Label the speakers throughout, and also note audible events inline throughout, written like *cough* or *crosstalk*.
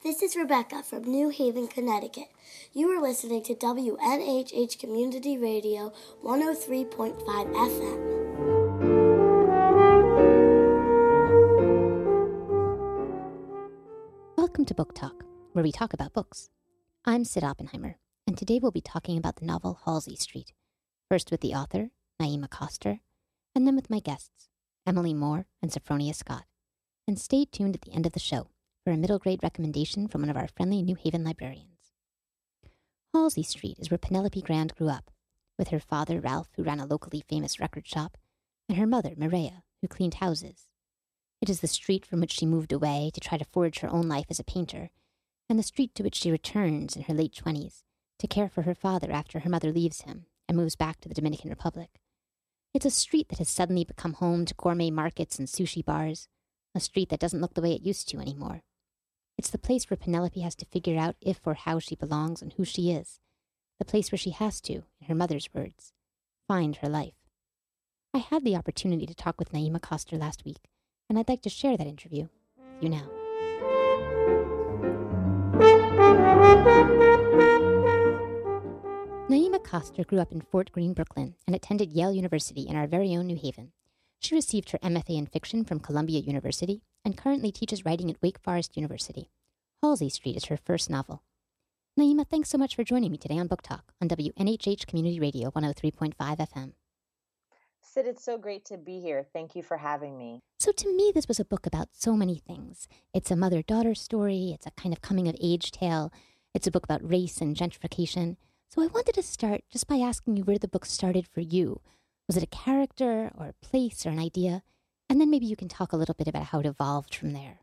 Speaker 1: This is Rebecca from New Haven, Connecticut. You are listening to WNHH Community Radio 103.5 FM.
Speaker 2: Welcome to Book Talk, where we talk about books. I'm Cyd Oppenheimer, and today we'll be talking about the novel Halsey Street, first with the author, Naima Coster, and then with my guests, Emily Moore and Sophfronia Scott. And stay tuned at the end of the show for a middle grade recommendation from one of our friendly New Haven librarians. Halsey Street is where Penelope Grand grew up, with her father, Ralph, who ran a locally famous record shop, and her mother, Mireya, who cleaned houses. It is the street from which she moved away to try to forge her own life as a painter, and the street to which she returns in her late twenties to care for her father after her mother leaves him and moves back to the Dominican Republic. It's a street that has suddenly become home to gourmet markets and sushi bars, a street that doesn't look the way it used to anymore. It's the place where Penelope has to figure out if or how she belongs and who she is. The place where she has to, in her mother's words, find her life. I had the opportunity to talk with Naima Coster last week, and I'd like to share that interview with you now. Naima Coster grew up in Fort Greene, Brooklyn, and attended Yale University in our very own New Haven. She received her MFA in fiction from Columbia University and currently teaches writing at Wake Forest University. Halsey Street is her first novel. Naima, thanks so much for joining me today on Book Talk on WNHH Community Radio 103.5 FM.
Speaker 3: Cyd, it's so great to be here. Thank you for having me.
Speaker 2: So, to me, this was a book about so many things. It's a mother daughter story, it's a kind of coming of age tale, it's a book about race and gentrification. So, I wanted to start just by asking you where the book started for you. Was it a character or a place or an idea? And then maybe you can talk a little bit about how it evolved from there.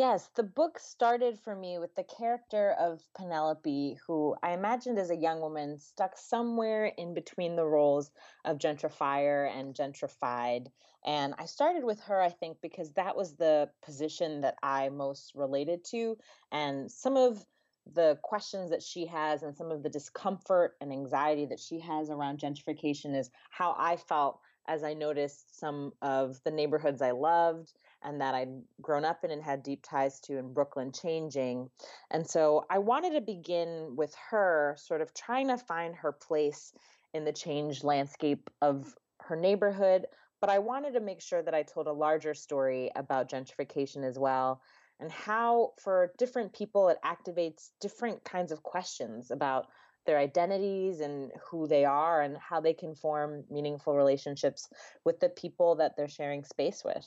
Speaker 3: Yes, the book started for me with the character of Penelope, who I imagined as a young woman stuck somewhere in between the roles of gentrifier and gentrified. And I started with her, I think, because that was the position that I most related to. And some of the questions that she has and some of the discomfort and anxiety that she has around gentrification is how I felt as I noticed some of the neighborhoods I loved and that I'd grown up in and had deep ties to in Brooklyn changing. And so I wanted to begin with her, sort of trying to find her place in the changed landscape of her neighborhood. But I wanted to make sure that I told a larger story about gentrification as well and how, for different people, it activates different kinds of questions about their identities and who they are and how they can form meaningful relationships with the people that they're sharing space with.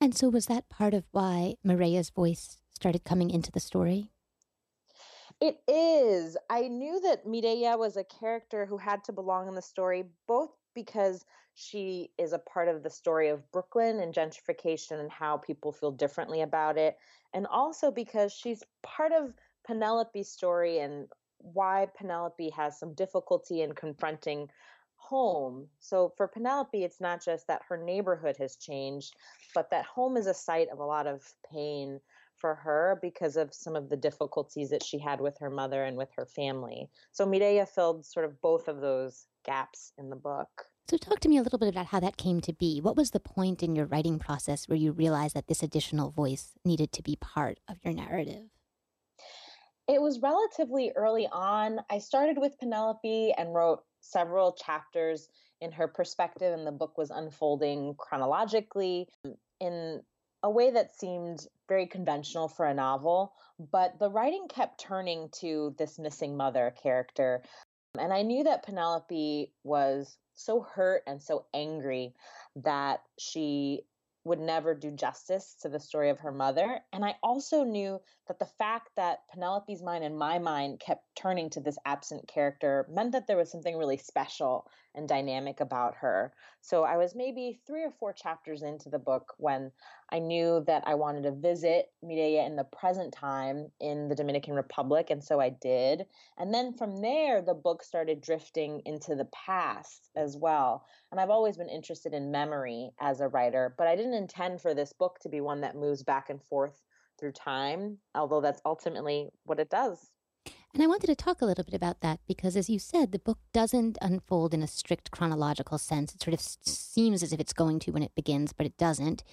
Speaker 2: And so, was that part of why Mireya's voice started coming into the story?
Speaker 3: It is. I knew that Mireya was a character who had to belong in the story, both because she is a part of the story of Brooklyn and gentrification and how people feel differently about it, and also because she's part of Penelope's story and why Penelope has some difficulty in confronting home. So for Penelope, it's not just that her neighborhood has changed, but that home is a site of a lot of pain for her because of some of the difficulties that she had with her mother and with her family. So Mireya filled sort of both of those gaps in the book.
Speaker 2: So, talk to me a little bit about how that came to be. What was the point in your writing process where you realized that this additional voice needed to be part of your narrative?
Speaker 3: It was relatively early on. I started with Penelope and wrote several chapters in her perspective, and the book was unfolding chronologically um, in a way that seemed very conventional for a novel. But the writing kept turning to this missing mother character. And I knew that Penelope was so hurt and so angry that she would never do justice to the story of her mother. And I also knew that the fact that Penelope's mind and my mind kept turning to this absent character meant that there was something really special and dynamic about her. So I was maybe three or four chapters into the book when I knew that I wanted to visit Mireya in the present time in the Dominican Republic. And so I did. And then from there, the book started drifting into the past as well. And I've always been interested in memory as a writer, but I didn't intend for this book to be one that moves back and forth through time, although that's ultimately what it does.
Speaker 2: And I wanted to talk a little bit about that because, as you said, the book doesn't unfold in a strict chronological sense. It sort of seems as if it's going to when it begins, but it doesn't.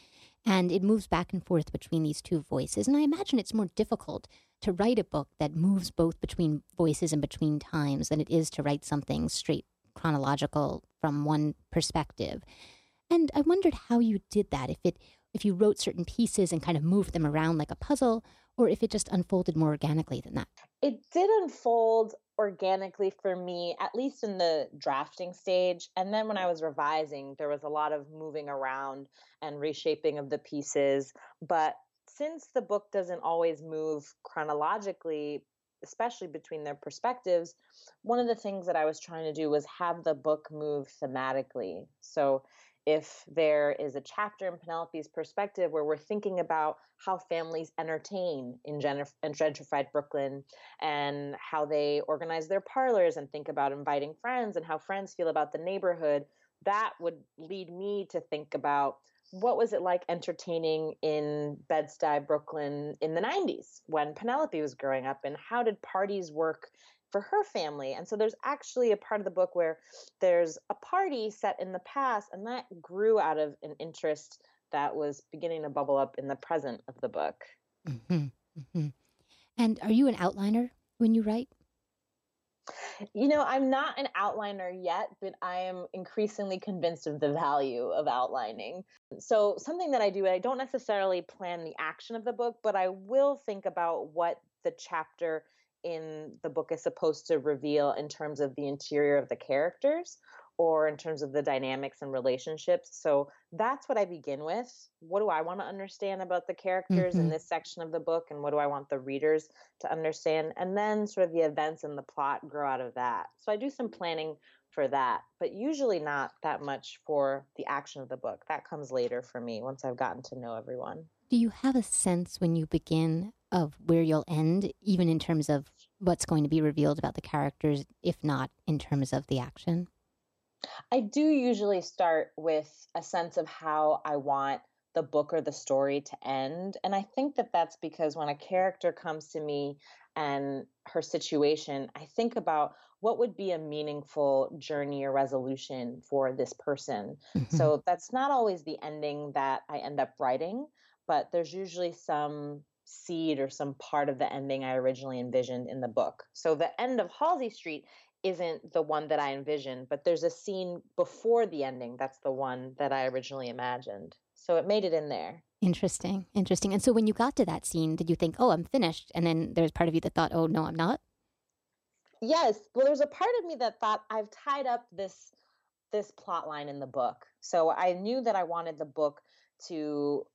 Speaker 2: And it moves back and forth between these two voices. And I imagine it's more difficult to write a book that moves both between voices and between times than it is to write something straight chronological from one perspective. And I wondered how you did that, if it if you wrote certain pieces and kind of moved them around like a puzzle, or if it just unfolded more organically than that.
Speaker 3: It did unfold organically for me, at least in the drafting stage. And then when I was revising, there was a lot of moving around and reshaping of the pieces. But since the book doesn't always move chronologically, especially between their perspectives, one of the things that I was trying to do was have the book move thematically. So if there is a chapter in Penelope's perspective where we're thinking about how families entertain in gentrified Brooklyn and how they organize their parlors and think about inviting friends and how friends feel about the neighborhood, that would lead me to think about what was it like entertaining in Bed-Stuy, Brooklyn in the 90s when Penelope was growing up and how did parties work for her family. And so there's actually a part of the book where there's a party set in the past, and that grew out of an interest that was beginning to bubble up in the present of the book. Mm-hmm.
Speaker 2: Mm-hmm. And are you an outliner when you write?
Speaker 3: You know, I'm not an outliner yet, but I am increasingly convinced of the value of outlining. So, something that I do, I don't necessarily plan the action of the book, but I will think about what the chapter in the book is supposed to reveal in terms of the interior of the characters or in terms of the dynamics and relationships. So that's what I begin with. What do I want to understand about the characters mm-hmm. in this section of the book? And what do I want the readers to understand? And then sort of the events and the plot grow out of that. So I do some planning for that, but usually not that much for the action of the book. That comes later for me once I've gotten to know everyone.
Speaker 2: Do you have a sense when you begin of where you'll end, even in terms of what's going to be revealed about the characters, if not in terms of the action?
Speaker 3: I do usually start with a sense of how I want the book or the story to end. And I think that that's because when a character comes to me and her situation, I think about what would be a meaningful journey or resolution for this person. Mm-hmm. So that's not always the ending that I end up writing, but there's usually some seed or some part of the ending I originally envisioned in the book. So the end of Halsey Street isn't the one that I envisioned, but there's a scene before the ending that's the one that I originally imagined. So it made it in there.
Speaker 2: Interesting. Interesting. And so when you got to that scene, did you think, "Oh, I'm finished?" And then there's part of you that thought, "Oh, no, I'm not?"
Speaker 3: Yes. Well, there's a part of me that thought I've tied up this this plot line in the book. So I knew that I wanted the book to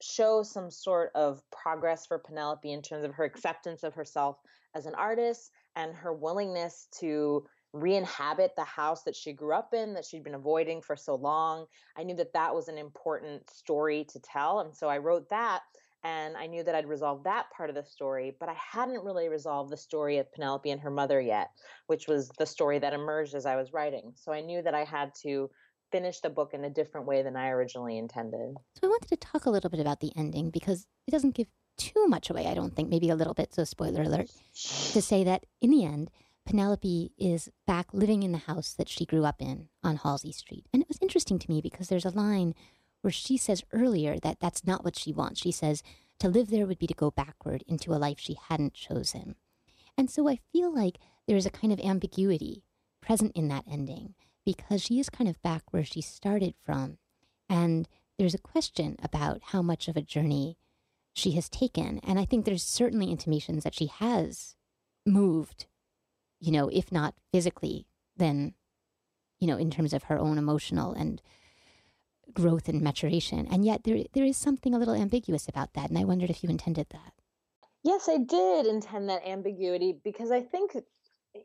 Speaker 3: show some sort of progress for Penelope in terms of her acceptance of herself as an artist and her willingness to re-inhabit the house that she grew up in that she'd been avoiding for so long. I knew that that was an important story to tell and so I wrote that and I knew that I'd resolved that part of the story, but I hadn't really resolved the story of Penelope and her mother yet, which was the story that emerged as I was writing. So I knew that I had to finish the book in a different way than I originally intended.
Speaker 2: So I wanted to talk a little bit about the ending because it doesn't give too much away, I don't think, maybe a little bit, so spoiler alert, to say that in the end, Penelope is back living in the house that she grew up in on Halsey Street. And it was interesting to me because there's a line where she says earlier that that's not what she wants. She says to live there would be to go backward into a life she hadn't chosen. And so I feel like there's a kind of ambiguity present in that ending because she is kind of back where she started from. And there's a question about how much of a journey she has taken. And I think there's certainly intimations that she has moved, you know, if not physically, then, you know, in terms of her own emotional and growth and maturation. And yet there there is something a little ambiguous about that. And I wondered if you intended that.
Speaker 3: Yes, I did intend that ambiguity because I think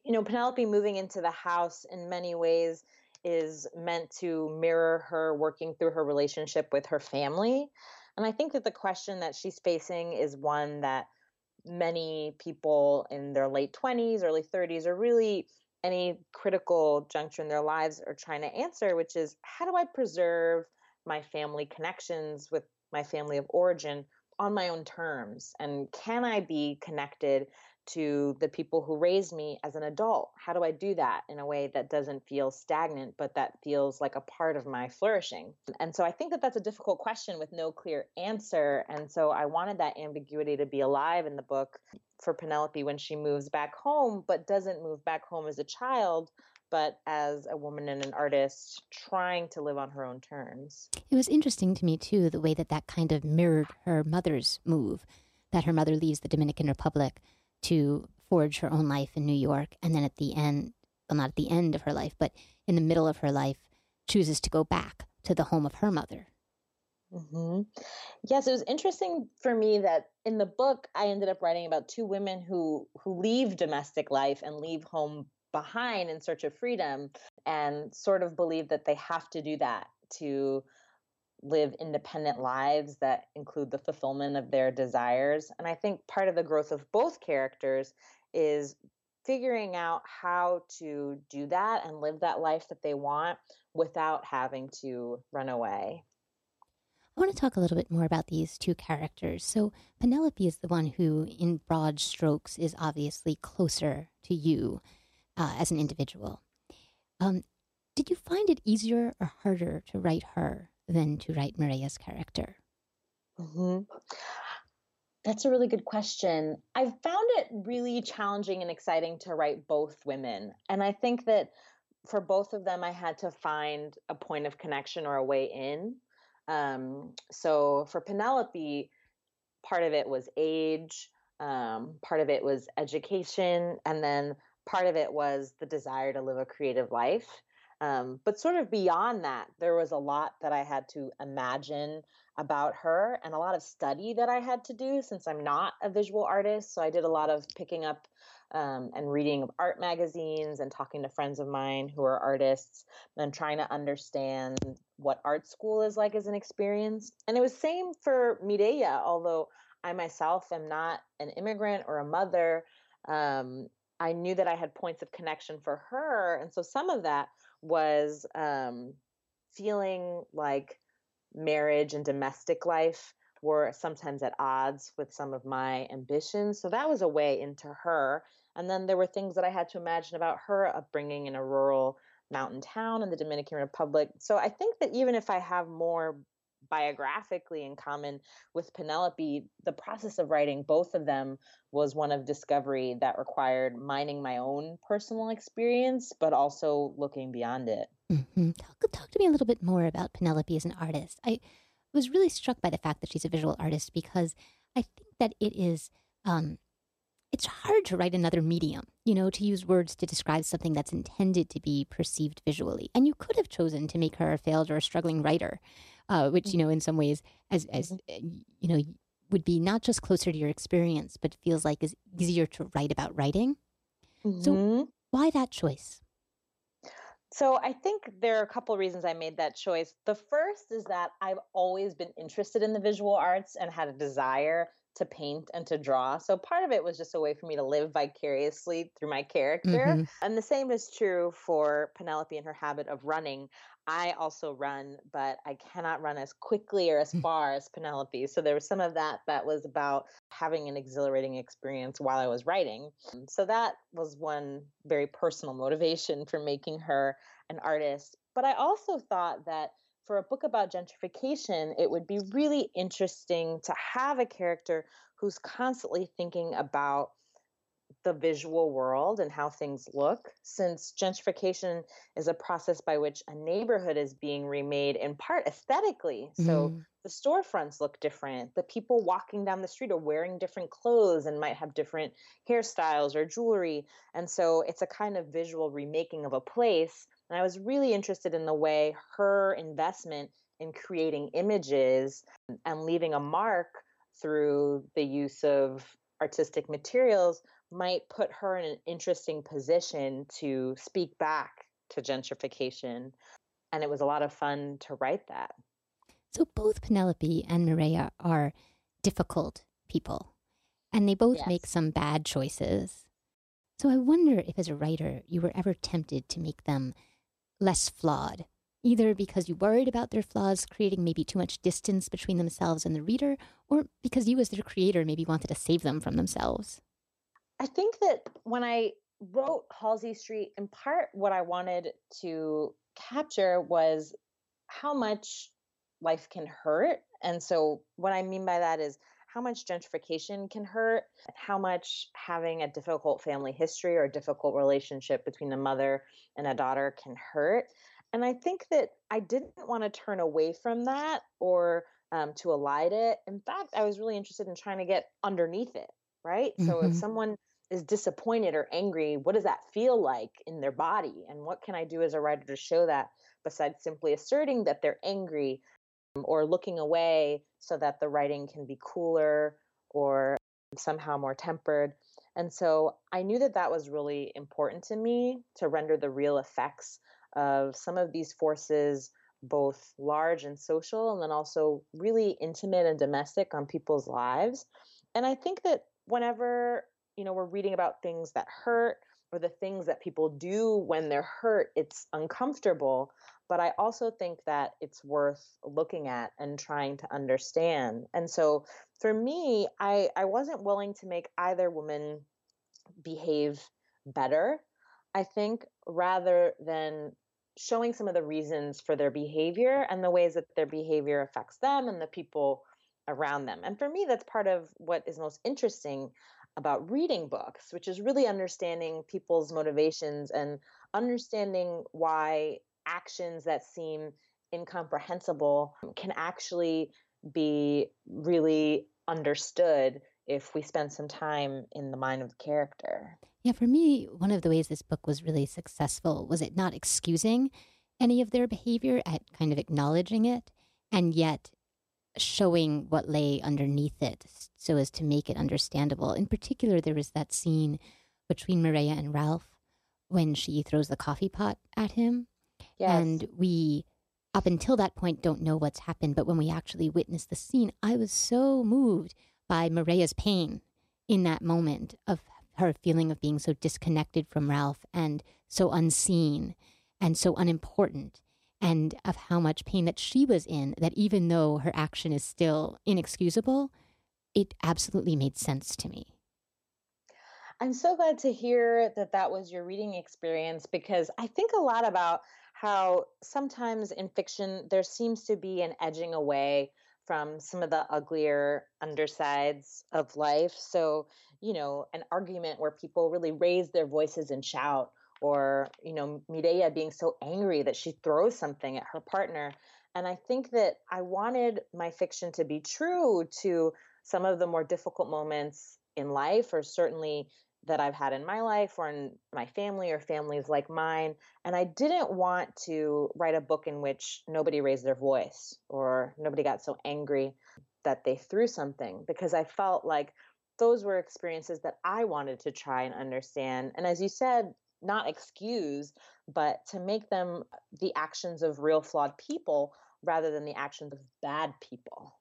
Speaker 3: you know, Penelope moving into the house in many ways is meant to mirror her working through her relationship with her family. And I think that the question that she's facing is one that many people in their late 20s, early 30s, or really any critical juncture in their lives are trying to answer, which is how do I preserve my family connections with my family of origin on my own terms? And can I be connected to the people who raised me as an adult? How do I do that in a way that doesn't feel stagnant, but that feels like a part of my flourishing? And so I think that that's a difficult question with no clear answer. And so I wanted that ambiguity to be alive in the book for Penelope when she moves back home, but doesn't move back home as a child, but as a woman and an artist trying to live on her own terms.
Speaker 2: It was interesting to me, too, the way that that kind of mirrored her mother's move, that her mother leaves the Dominican Republic to forge her own life in New York. And then at the end, well, not at the end of her life, but in the middle of her life, chooses to go back to the home of her mother.
Speaker 3: Mm-hmm. Yes, it was interesting for me that in the book I ended up writing about two women who who leave domestic life and leave home behind in search of freedom, and sort of believe that they have to do that to live independent lives that include the fulfillment of their desires. And I think part of the growth of both characters is figuring out how to do that and live that life that they want without having to run away.
Speaker 2: I want to talk a little bit more about these two characters. So, Penelope is the one who, in broad strokes, is obviously closer to you uh, as an individual. Um, did you find it easier or harder to write her than to write Mireya's character?
Speaker 3: Mm-hmm. That's a really good question. I've found it really challenging and exciting to write both women. And I think that for both of them, I had to find a point of connection or a way in. Um, so for Penelope, part of it was age, um, part of it was education, and then part of it was the desire to live a creative life. Um, but sort of beyond that, there was a lot that I had to imagine about her and a lot of study that I had to do since I'm not a visual artist. So I did a lot of picking up um, and reading art magazines and talking to friends of mine who are artists and trying to understand what art school is like as an experience. And it was same for Mireya, although I myself am not an immigrant or a mother. Um, I knew that I had points of connection for her. And so some of that was um, feeling like marriage and domestic life were sometimes at odds with some of my ambitions. So that was a way into her. And then there were things that I had to imagine about her upbringing in a rural mountain town in the Dominican Republic. So I think that even if I have more biographically in common with Penelope, the process of writing both of them was one of discovery that required mining my own personal experience, but also looking beyond it.
Speaker 2: Mm-hmm. Talk, talk to me a little bit more about Penelope as an artist. I was really struck by the fact that she's a visual artist because I think that it is. Um, it's hard to write another medium, you know, to use words to describe something that's intended to be perceived visually. And you could have chosen to make her a failed or a struggling writer uh, which you know in some ways as as mm-hmm. uh, you know would be not just closer to your experience, but feels like is easier to write about writing. Mm-hmm. So why that choice?
Speaker 3: So I think there are a couple of reasons I made that choice. The first is that I've always been interested in the visual arts and had a desire to paint and to draw. So part of it was just a way for me to live vicariously through my character. Mm-hmm. And the same is true for Penelope and her habit of running. I also run, but I cannot run as quickly or as mm. far as Penelope. So there was some of that that was about having an exhilarating experience while I was writing. So that was one very personal motivation for making her an artist. But I also thought that for a book about gentrification, it would be really interesting to have a character who's constantly thinking about the visual world and how things look, since gentrification is a process by which a neighborhood is being remade in part aesthetically. So mm. the storefronts look different. The people walking down the street are wearing different clothes and might have different hairstyles or jewelry. And so it's a kind of visual remaking of a place and I was really interested in the way her investment in creating images and leaving a mark through the use of artistic materials might put her in an interesting position to speak back to gentrification. And it was a lot of fun to write that.
Speaker 2: So both Penelope and Mireya are difficult people, and they both yes. make some bad choices. So I wonder if, as a writer, you were ever tempted to make them less flawed either because you worried about their flaws creating maybe too much distance between themselves and the reader, or because you, as their creator, maybe wanted to save them from themselves?
Speaker 3: I think that when I wrote Halsey Street, in part, what I wanted to capture was how much life can hurt. And so, what I mean by that is how much gentrification can hurt, how much having a difficult family history or a difficult relationship between a mother and a daughter can hurt. And I think that I didn't want to turn away from that or um, to elide it. In fact, I was really interested in trying to get underneath it, right? Mm-hmm. So if mm-hmm. someone is disappointed or angry, what does that feel like in their body? And what can I do as a writer to show that besides simply asserting that they're angry um, or looking away so that the writing can be cooler or somehow more tempered? And so I knew that that was really important to me to render the real effects of some of these forces both large and social and then also really intimate and domestic on people's lives and i think that whenever you know we're reading about things that hurt or the things that people do when they're hurt it's uncomfortable but i also think that it's worth looking at and trying to understand and so for me i i wasn't willing to make either woman behave better i think rather than showing some of the reasons for their behavior and the ways that their behavior affects them and the people around them. And for me, that's part of what is most interesting about reading books, which is really understanding people's motivations and understanding why actions that seem incomprehensible can actually be really understood if we spend some time in the mind of the character.
Speaker 2: Yeah, for me, one of the ways this book was really successful was it not excusing any of their behavior at kind of acknowledging it and yet showing what lay underneath it so as to make it understandable. In particular, there was that scene between Mireya and Ralph when she throws the coffee pot at him. Yes. And we, up until that point, don't know what's happened. But when we actually witness the scene, I was so moved by Mireya's pain in that moment of her feeling of being so disconnected from Ralph and so unseen and so unimportant and of how much pain that she was in that even though her action is still inexcusable it absolutely made sense to me
Speaker 3: i'm so glad to hear that that was your reading experience because i think a lot about how sometimes in fiction there seems to be an edging away from some of the uglier undersides of life. So, you know, an argument where people really raise their voices and shout, or, you know, Mireya being so angry that she throws something at her partner. And I think that I wanted my fiction to be true to some of the more difficult moments in life, or certainly that I've had in my life or in my family or families like mine. And I didn't want to write a book in which nobody raised their voice or nobody got so angry that they threw something because I felt like those were experiences that I wanted to try and understand. And as you said, not excuse, but to make them uh, the actions of real flawed people rather than the actions of bad people.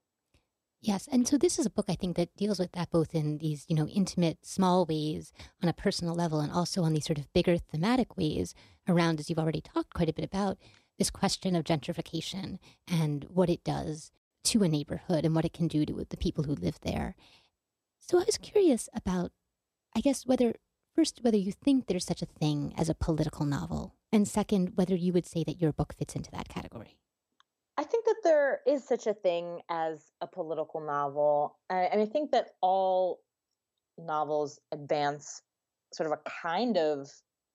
Speaker 2: Yes, and so this is a book I think that deals with that both in these, you know, intimate, small ways on a personal level and also on these sort of bigger thematic ways around, as you've already talked quite a bit about, this question of gentrification and what it does to a neighborhood and what it can do to the people who live there. So I was curious about, I guess, whether, first, whether you think there's such a thing as a political novel, and second, whether you would say that your book fits into that category.
Speaker 3: I think that there is such a thing as a political novel. And I think that all novels advance sort of a kind of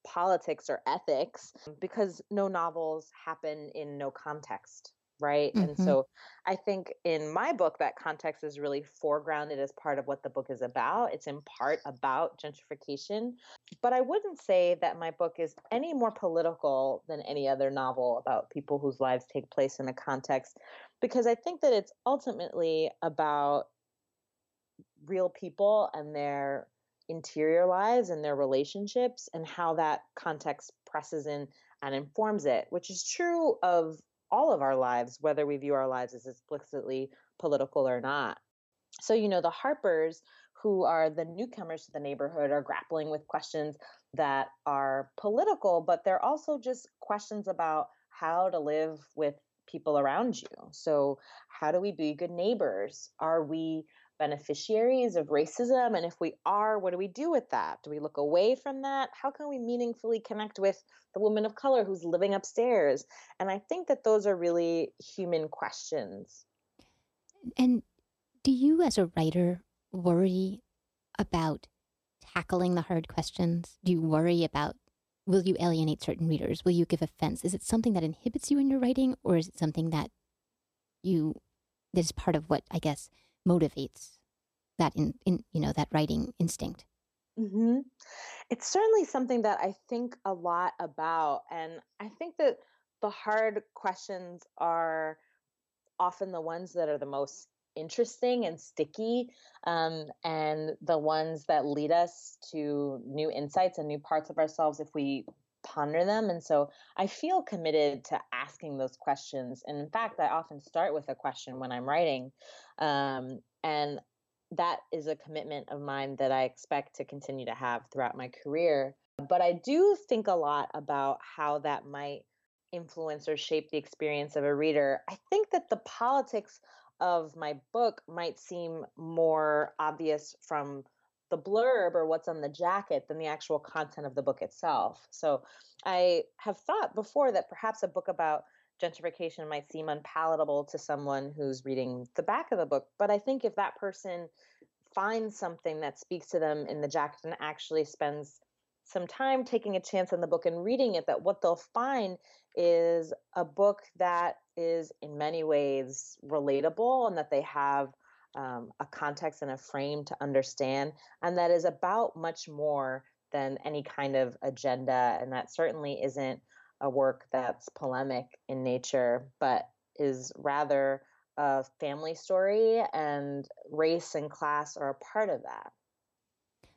Speaker 3: politics or ethics because no novels happen in no context right? Mm-hmm. And so I think in my book, that context is really foregrounded as part of what the book is about. It's in part about gentrification. But I wouldn't say that my book is any more political than any other novel about people whose lives take place in a context, because I think that it's ultimately about real people and their interior lives and their relationships and how that context presses in and informs it, which is true of all of our lives, whether we view our lives as explicitly political or not. So, you know, the Harpers, who are the newcomers to the neighborhood, are grappling with questions that are political, but they're also just questions about how to live with people around you. So, how do we be good neighbors? Are we beneficiaries of racism? And if we are, what do we do with that? Do we look away from that? How can we meaningfully connect with the woman of color who's living upstairs? And I think that those are really human questions.
Speaker 2: And do you, as a writer, worry about tackling the hard questions? Do you worry about will you alienate certain readers? Will you give offense? Is it something that inhibits you in your writing, or is it something that you that is part of what I guess motivates that in, in you know that writing instinct?
Speaker 3: Mm-hmm. It's certainly something that I think a lot about, and I think that the hard questions are often the ones that are the most interesting and sticky um, and the ones that lead us to new insights and new parts of ourselves if we ponder them and so i feel committed to asking those questions and in fact i often start with a question when i'm writing um, and that is a commitment of mine that i expect to continue to have throughout my career but i do think a lot about how that might influence or shape the experience of a reader. I think that the politics of my book might seem more obvious from the blurb or what's on the jacket than the actual content of the book itself. So I have thought before that perhaps a book about gentrification might seem unpalatable to someone who's reading the back of the book. But I think if that person finds something that speaks to them in the jacket and actually spends some time taking a chance on the book and reading it, that what they'll find is a book that is in many ways relatable and that they have um, a context and a frame to understand, and that is about much more than any kind of agenda. And that certainly isn't a work that's polemic in nature, but is rather a family story, and race and class are a part of that.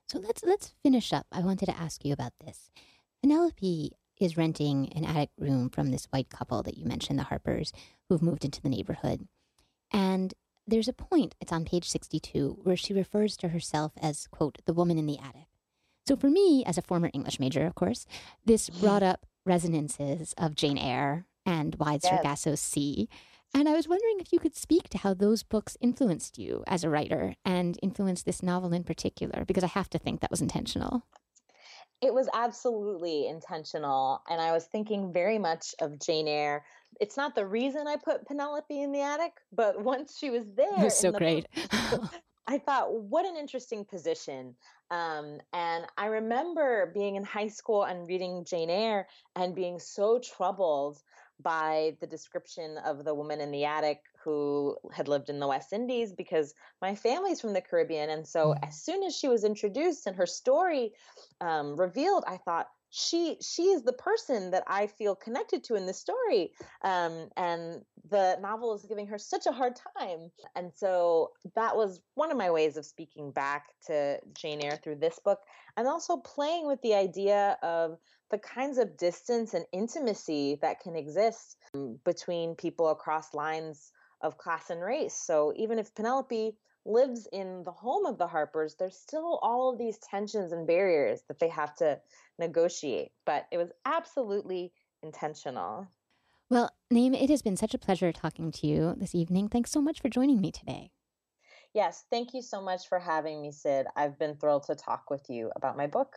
Speaker 2: So let's let's finish up. I wanted to ask you about this. Penelope is renting an attic room from this white couple that you mentioned, the Harpers, who've moved into the neighborhood. And there's a point, it's on page 62, where she refers to herself as, quote, the woman in the attic. So for me, as a former English major, of course, this brought up resonances of Jane Eyre and Wide yes. Sargasso's Sea. And I was wondering if you could speak to how those books influenced you as a writer and influenced this novel in particular, because I have to think that was intentional.
Speaker 3: It was absolutely intentional. And I was thinking very much of Jane Eyre. It's not the reason I put Penelope in the attic, but once she was *laughs* there. It
Speaker 2: was so the great. *laughs*
Speaker 3: I thought, what an interesting position. Um, and I remember being in high school and reading Jane Eyre and being so troubled by the description of the woman in the attic who had lived in the West Indies because my family's from the Caribbean. And so mm. as soon as she was introduced and her story um, revealed, I thought, she she is the person that I feel connected to in this story, um, and the novel is giving her such a hard time, and so that was one of my ways of speaking back to Jane Eyre through this book, and also playing with the idea of the kinds of distance and intimacy that can exist um, between people across lines of class and race. So even if Penelope lives in the home of the Harpers, there's still all of these tensions and barriers that they have to negotiate. But it was absolutely intentional.
Speaker 2: Well, Naima, it has been such a pleasure talking to you this evening. Thanks so much for joining me today.
Speaker 3: Yes, thank you so much for having me, Cyd. I've been thrilled to talk with you about my book.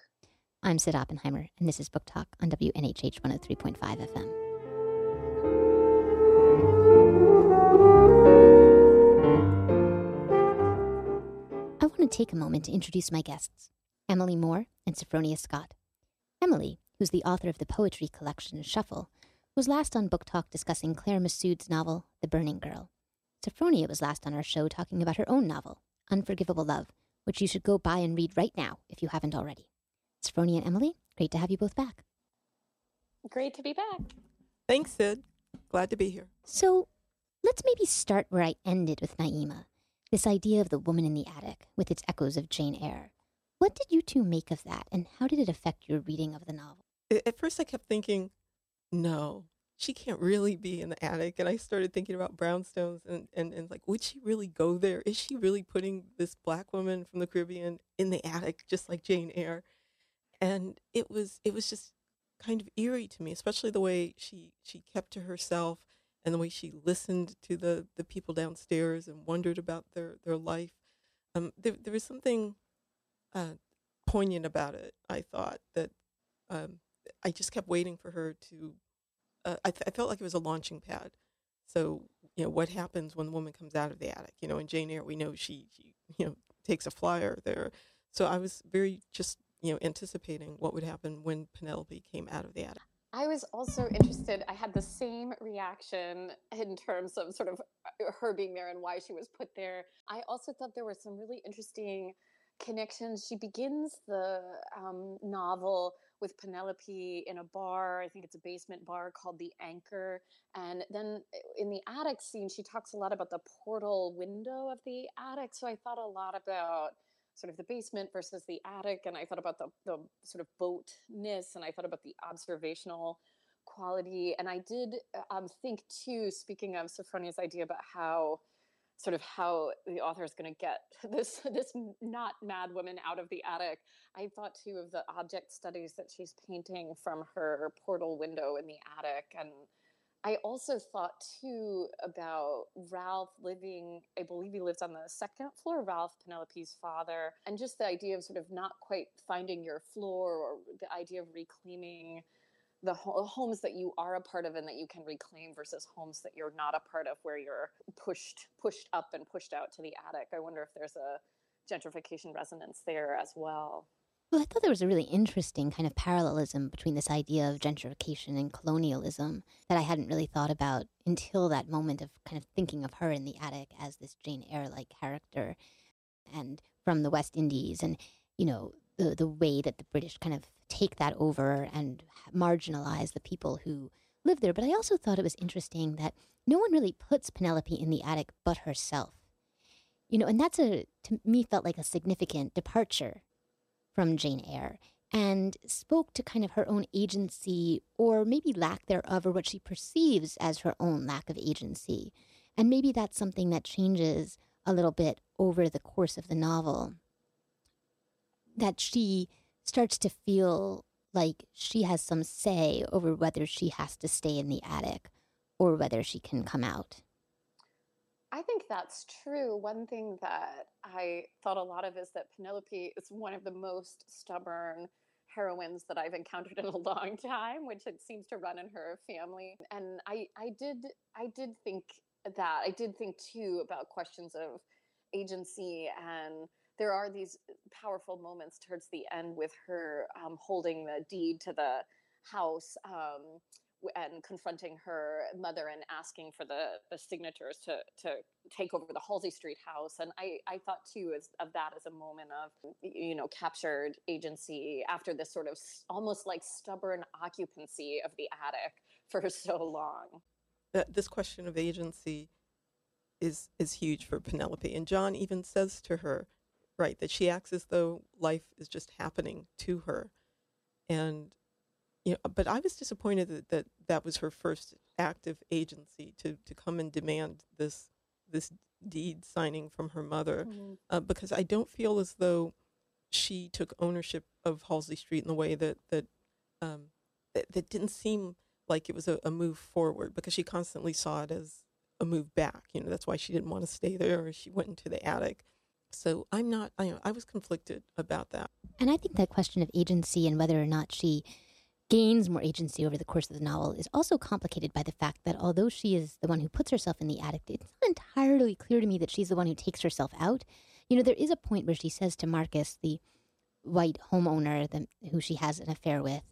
Speaker 2: I'm Cyd Oppenheimer, and this is Book Talk on WNHH 103.5 FM. Want to take a moment to introduce my guests, Emily Moore and Sophfronia Scott. Emily, who's the author of the poetry collection Shuffle, was last on Book Talk discussing Claire Messud's novel, The Burning Girl. Sophfronia was last on our show talking about her own novel, Unforgivable Love, which you should go buy and read right now if you haven't already. Sophfronia and Emily, great to have you both back.
Speaker 4: Great to be back.
Speaker 5: Thanks, Cyd. Glad to be here.
Speaker 2: So let's maybe start where I ended with Naima this idea of the woman in the attic with its echoes of Jane Eyre. What did you two make of that, and how did it affect your reading of the novel?
Speaker 5: At first, I kept thinking, no, she can't really be in the attic. And I started thinking about brownstones and, and, and like, would she really go there? Is she really putting this black woman from the Caribbean in the attic, just like Jane Eyre? And it was it was just kind of eerie to me, especially the way she she kept to herself and the way she listened to the the people downstairs and wondered about their their life. Um, there there was something uh, poignant about it. I thought that um, I just kept waiting for her to. Uh, I, th- I felt like it was a launching pad. So you know what happens when the woman comes out of the attic. You know, in Jane Eyre, we know she, she you know takes a flyer there. So I was very just you know anticipating what would happen when Penelope came out of the attic.
Speaker 4: I was also interested. I had the same reaction in terms of sort of uh, her being there and why she was put there. I also thought there were some really interesting connections. She begins the um, novel with Penelope in a bar. I think it's a basement bar called The Anchor. And then uh, in the attic scene, she talks a lot about the portal window of the attic. So I thought a lot about sort of the basement versus the attic. And I thought about the, the sort of boatness and I thought about the observational quality. And I did uh, um, think too, speaking of Sophfronia's idea about how sort of how the author is going to get *laughs* this this not mad woman out of the attic. I thought too of the object studies that she's painting from her portal window in the attic and I also thought too about Ralph living, I believe he lives on the second floor, Ralph, Penelope's father, and just the idea of sort of not quite finding your floor or the idea of reclaiming the homes that you are a part of and that you can reclaim versus homes that you're not a part of where you're pushed pushed up and pushed out to the attic. I wonder if there's a gentrification resonance there as well.
Speaker 2: Well, I thought there was a really interesting kind of parallelism between this idea of gentrification and colonialism that I hadn't really thought about until that moment of kind of thinking of her in the attic as this Jane Eyre like character and from the West Indies and, you know, the, the way that the British kind of take that over and marginalize the people who live there. But I also thought it was interesting that no one really puts Penelope in the attic but herself. You know, and that's a, to me, felt like a significant departure from Jane Eyre and spoke to kind of her own agency or maybe lack thereof or what she perceives as her own lack of agency. And maybe that's something that changes a little bit over the course of the novel. That she starts to feel like she has some say over whether she has to stay in the attic or whether she can come out.
Speaker 4: I think that's true. One thing that I thought a lot of is that Penelope is one of the most stubborn heroines that I've encountered in a *laughs* long time, which it seems to run in her family. And I, I did, I did think that. I did think too about questions of agency, and there are these powerful moments towards the end with her um, holding the deed to the house. Um, and confronting her mother and asking for the, the signatures to, to take over the Halsey Street house. And I, I thought too as, of that as a moment of, you know, captured agency after this sort of almost like stubborn occupancy of the attic for *laughs* so long.
Speaker 5: This question of agency is is huge for Penelope. And John even says to her, right, that she acts as though life is just happening to her. And you know, but I was disappointed that, that that was her first active agency to, to come and demand this this deed signing from her mother, mm-hmm. uh, because I don't feel as though she took ownership of Halsey Street in the way that that um, that, that didn't seem like it was a, a, move forward because she constantly saw it as a move back. You know, that's why she didn't want to stay there. Or she went into the attic. So I'm not. I, I was conflicted about that.
Speaker 2: And I think that question of agency and whether or not she gains more agency over the course of the novel is also complicated by the fact that although she is the one who puts herself in the attic, it's not entirely clear to me that she's the one who takes herself out. You know, there is a point where she says to Marcus, the white homeowner the, who she has an affair with,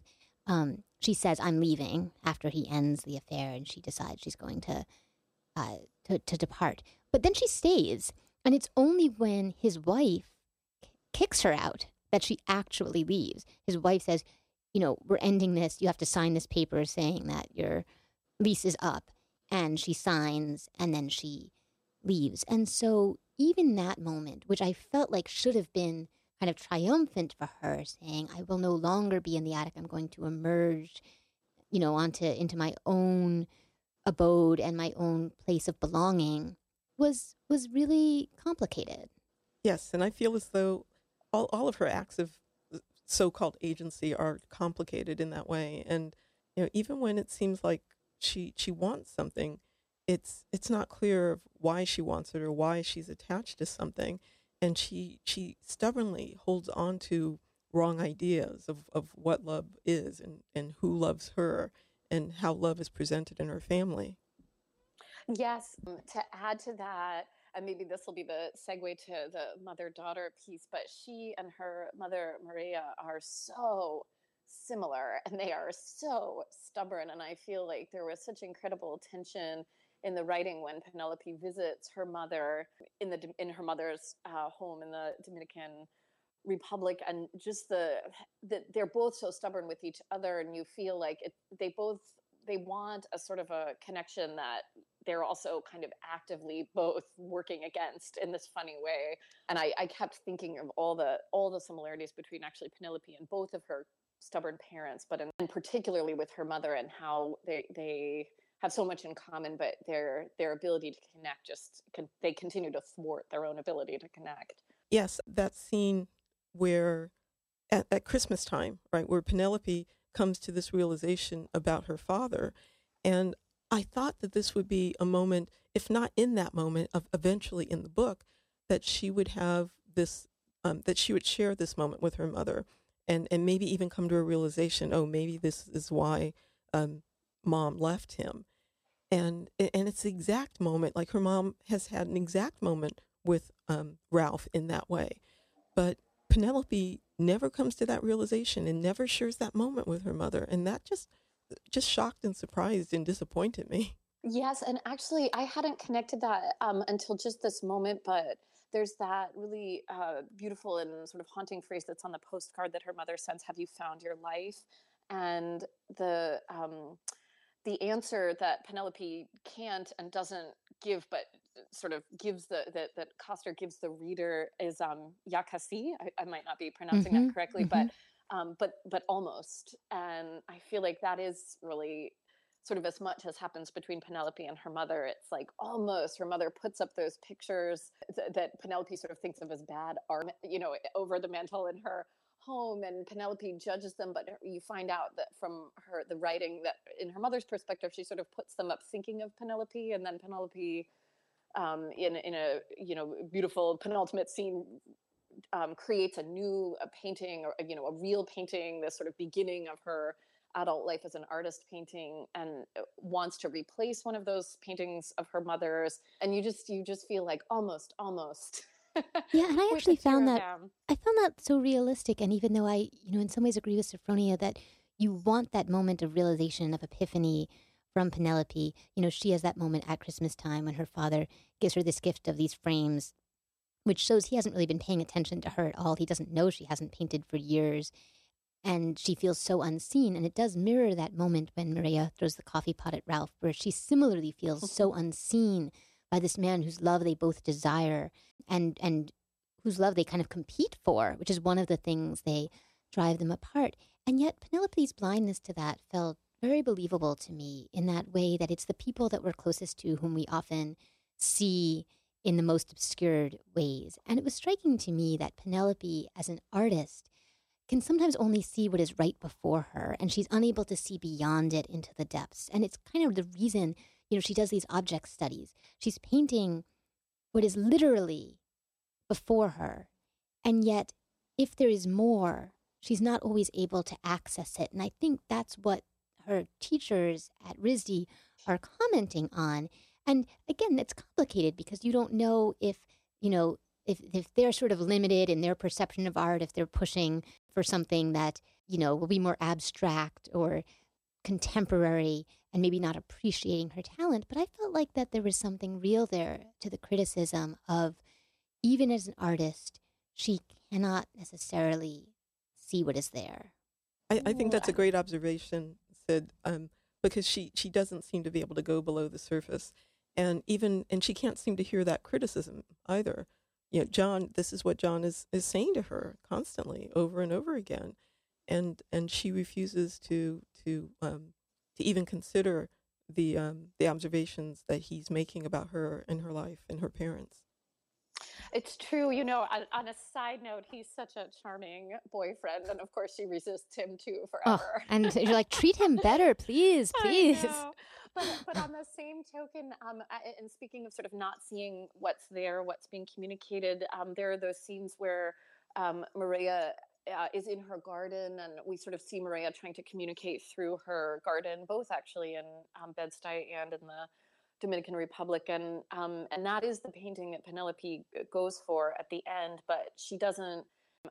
Speaker 2: um, she says, I'm leaving after he ends the affair, and she decides she's going to, uh, to, to depart. But then she stays, and it's only when his wife kicks her out that she actually leaves. His wife says, you know, we're ending this. You have to sign this paper saying that your lease is up. And she signs and then she leaves. And so, even that moment, which I felt like should have been kind of triumphant for her, saying, I will no longer be in the attic. I'm going to emerge, you know, onto into my own abode and my own place of belonging was was really complicated.
Speaker 5: Yes, and I feel as though all, all of her acts of so-called agency are complicated in that way. And you know even when it seems like she she wants something it's it's not clear of why she wants it or why she's attached to something. And she she stubbornly holds on to wrong ideas of, of what love is and, and who loves her and how love is presented in her family.
Speaker 4: Yes to add to that and maybe this will be the segue to the mother daughter piece but she and her mother Mireya are so similar and they are so stubborn and i feel like there was such incredible tension in the writing when Penelope visits her mother in the in her mother's uh, home in the Dominican Republic, and just the that they're both so stubborn with each other, and you feel like it, they both they want a sort of a connection that they're also kind of actively both working against in this funny way and I, I kept thinking of all the all the similarities between actually penelope and both of her stubborn parents but in, and particularly with her mother and how they they have so much in common, but their their ability to connect just they continue to thwart their own ability to connect.
Speaker 5: Yes, that scene where at, at Christmas time, right, where Penelope comes to this realization about her father, and I thought that this would be a moment, if not in that moment, of eventually in the book, that she would have this, um, that she would share this moment with her mother, and and maybe even come to a realization, oh, maybe this is why um, mom left him. And and it's the exact moment like her mom has had an exact moment with um, Ralph in that way, but Penelope never comes to that realization and never shares that moment with her mother, and that just just shocked and surprised and disappointed me. *laughs*
Speaker 4: Yes, and actually, I hadn't connected that um, until just this moment, but there's that really uh, beautiful and sort of haunting phrase that's on the postcard that her mother sends Have you found your life? And the um, the answer that Penelope can't and doesn't give, but sort of gives the that that Coster gives the reader is um Ya casi. I, I might not be pronouncing mm-hmm, that correctly, mm-hmm. but um, but but almost. And I feel like that is really sort of as much as happens between Penelope and her mother. It's like almost her mother puts up those pictures th- that Penelope sort of thinks of as bad art, you know, over the mantle in her home and Penelope judges them, but you find out that from her the writing that in her mother's perspective, she sort of puts them up thinking of Penelope, and then Penelope, um, in in a you know beautiful penultimate scene, um, creates a new a painting or you know a real painting, this sort of beginning of her adult life as an artist painting and uh, wants to replace one of those paintings of her mother's and you just you just feel like almost almost *laughs*
Speaker 2: yeah, and I actually found that down. I found that so realistic. And even though I, you know, in some ways agree with Sophfronia that you want that moment of realization of epiphany from Penelope. You know, she has that moment at Christmas time when her father gives her this gift of these frames, which shows he hasn't really been paying attention to her at all. He doesn't know she hasn't painted for years. And she feels so unseen. And it does mirror that moment when Mireya throws the coffee pot at Ralph, where she similarly feels so mm-hmm. unseen by this man whose love they both desire and and whose love they kind of compete for, which is one of the things they drive them apart. And yet Penelope's blindness to that felt very believable to me in that way that it's the people that we're closest to whom we often see in the most obscured ways. And it was striking to me that Penelope, as an artist, can sometimes only see what is right before her, and she's unable to see beyond it into the depths. And it's kind of the reason you know, she does these object studies. She's painting what is literally before her. And yet, if there is more, she's not always able to access it. And I think that's what her teachers at RISD are commenting on. And again, it's complicated because you don't know if, you know, if, if they're sort of limited in their perception of art, if they're pushing for something that, you know, will be more abstract or contemporary and maybe not appreciating her talent, but I felt like that there was something real there to the criticism of even as an artist, she cannot necessarily see what is there.
Speaker 5: I, I think that's a great observation, Cyd, um, because she, she doesn't seem to be able to go below the surface. And even and she can't seem to hear that criticism either. You know, John, this is what John is, is saying to her constantly over and over again. And and she refuses to to um, to even consider the um, the observations that he's making about her and her life and her parents.
Speaker 4: It's true. You know, on, on, a side note, he's such a charming boyfriend. And of course, she resists him too forever.
Speaker 2: Oh, and you're like, *laughs* treat him better, please, please.
Speaker 4: But, but on the same token, um, and speaking of sort of not seeing what's there, what's being communicated, um, there are those scenes where um, Mireya uh, is in her garden, and we sort of see Mireya trying to communicate through her garden, both actually in um, Bed-Stuy and in the Dominican Republic, and um, and that is the painting that Penelope goes for at the end. But she doesn't.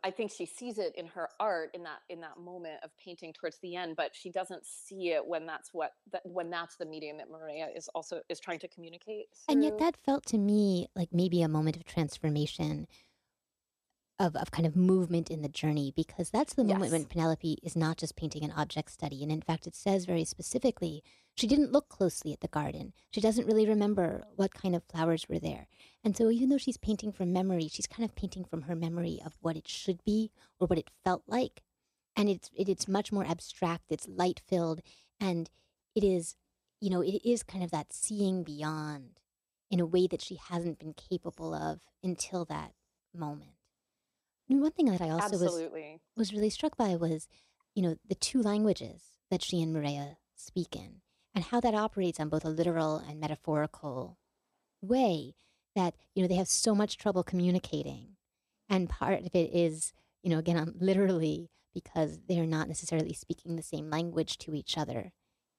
Speaker 4: I think she sees it in her art in that in that moment of painting towards the end, but she doesn't see it when that's what that when that's the medium that Mireya is also is trying to communicate.
Speaker 2: Through. And yet, that felt to me like maybe a moment of transformation of, of kind of movement in the journey because that's the moment yes. when Penelope is not just painting an object study. And in fact, it says very specifically she didn't look closely at the garden. She doesn't really remember what kind of flowers were there. And so, even though she's painting from memory, she's kind of painting from her memory of what it should be or what it felt like. And it's, it, it's much more abstract, it's light filled, and it is, you know, it is kind of that seeing beyond in a way that she hasn't been capable of until that moment one thing that I also
Speaker 4: Absolutely.
Speaker 2: was was really struck by was, you know, the two languages that she and Mireya speak in, and how that operates on both a literal and metaphorical way. That you know they have so much trouble communicating, and part of it is, you know, again, *laughs* literally because they're not necessarily speaking the same language to each other,